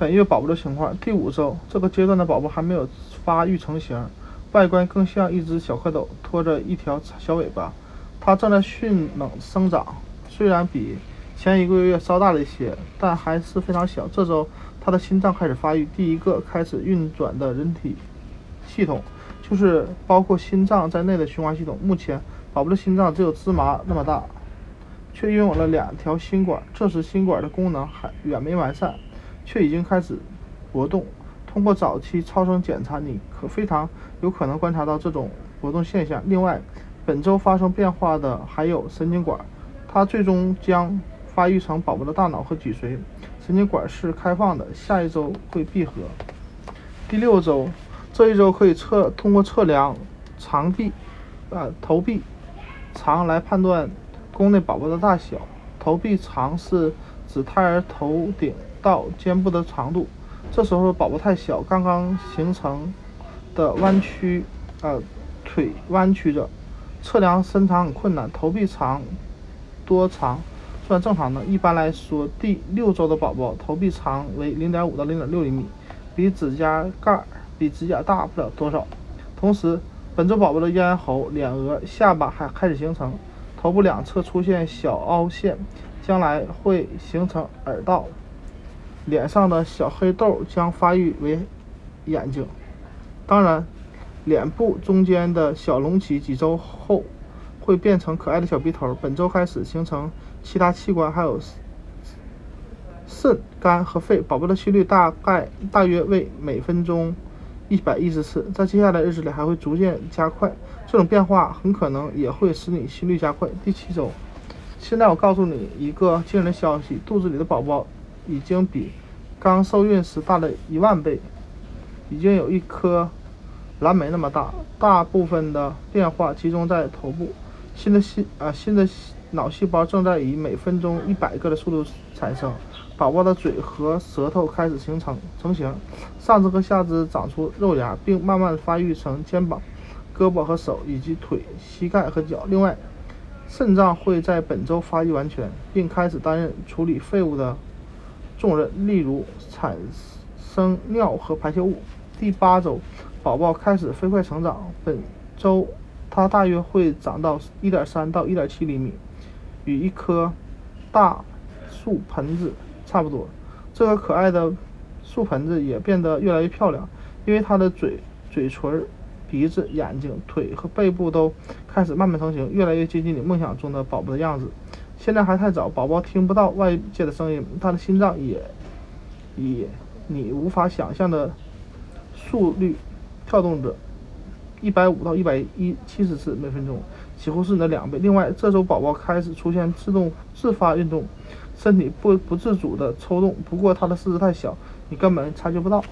本月宝宝的情况，第五周这个阶段的宝宝还没有发育成型，外观更像一只小蝌蚪，拖着一条小尾巴。它正在迅猛生长，虽然比前一个月稍大了一些，但还是非常小。这周它的心脏开始发育，第一个开始运转的人体系统就是包括心脏在内的循环系统。目前宝宝的心脏只有芝麻那么大，却拥有了两条心管，这时心管的功能还远没完善。却已经开始搏动。通过早期超声检查，你可非常有可能观察到这种搏动现象。另外，本周发生变化的还有神经管，它最终将发育成宝宝的大脑和脊髓。神经管是开放的，下一周会闭合。第六周，这一周可以测通过测量肠壁、呃头壁长来判断宫内宝宝的大小。头壁长是指胎儿头顶。到肩部的长度，这时候宝宝太小，刚刚形成的弯曲，呃，腿弯曲着，测量身长很困难。头臂长多长算正常的？一般来说，第六周的宝宝头臂长为零点五到零点六厘米，比指甲盖儿比指甲大不了多少。同时，本周宝宝的咽喉、脸额、下巴还开始形成，头部两侧出现小凹陷，将来会形成耳道。脸上的小黑痘将发育为眼睛，当然，脸部中间的小隆起几周后会变成可爱的小鼻头。本周开始形成其他器官，还有肾、肝和肺。宝宝的心率大概大约为每分钟一百一十次，在接下来日子里还会逐渐加快。这种变化很可能也会使你心率加快。第七周，现在我告诉你一个惊人的消息：肚子里的宝宝。已经比刚受孕时大了一万倍，已经有一颗蓝莓那么大。大部分的变化集中在头部，新的细啊新的脑细胞正在以每分钟一百个的速度产生。宝宝的嘴和舌头开始形成成型，上肢和下肢长出肉芽，并慢慢发育成肩膀、胳膊和手以及腿、膝盖和脚。另外，肾脏会在本周发育完全，并开始担任处理废物的。重任，例如产生尿和排泄物。第八周，宝宝开始飞快成长。本周，它大约会长到1.3到1.7厘米，与一颗大树盆子差不多。这个可爱的树盆子也变得越来越漂亮，因为它的嘴、嘴唇、鼻子、眼睛、腿和背部都开始慢慢成型，越来越接近你梦想中的宝宝的样子。现在还太早，宝宝听不到外界的声音，他的心脏也以你无法想象的速率跳动着，一百五到一百一七十次每分钟，几乎是你的两倍。另外，这时候宝宝开始出现自动自发运动，身体不不自主的抽动，不过他的四肢太小，你根本察觉不到。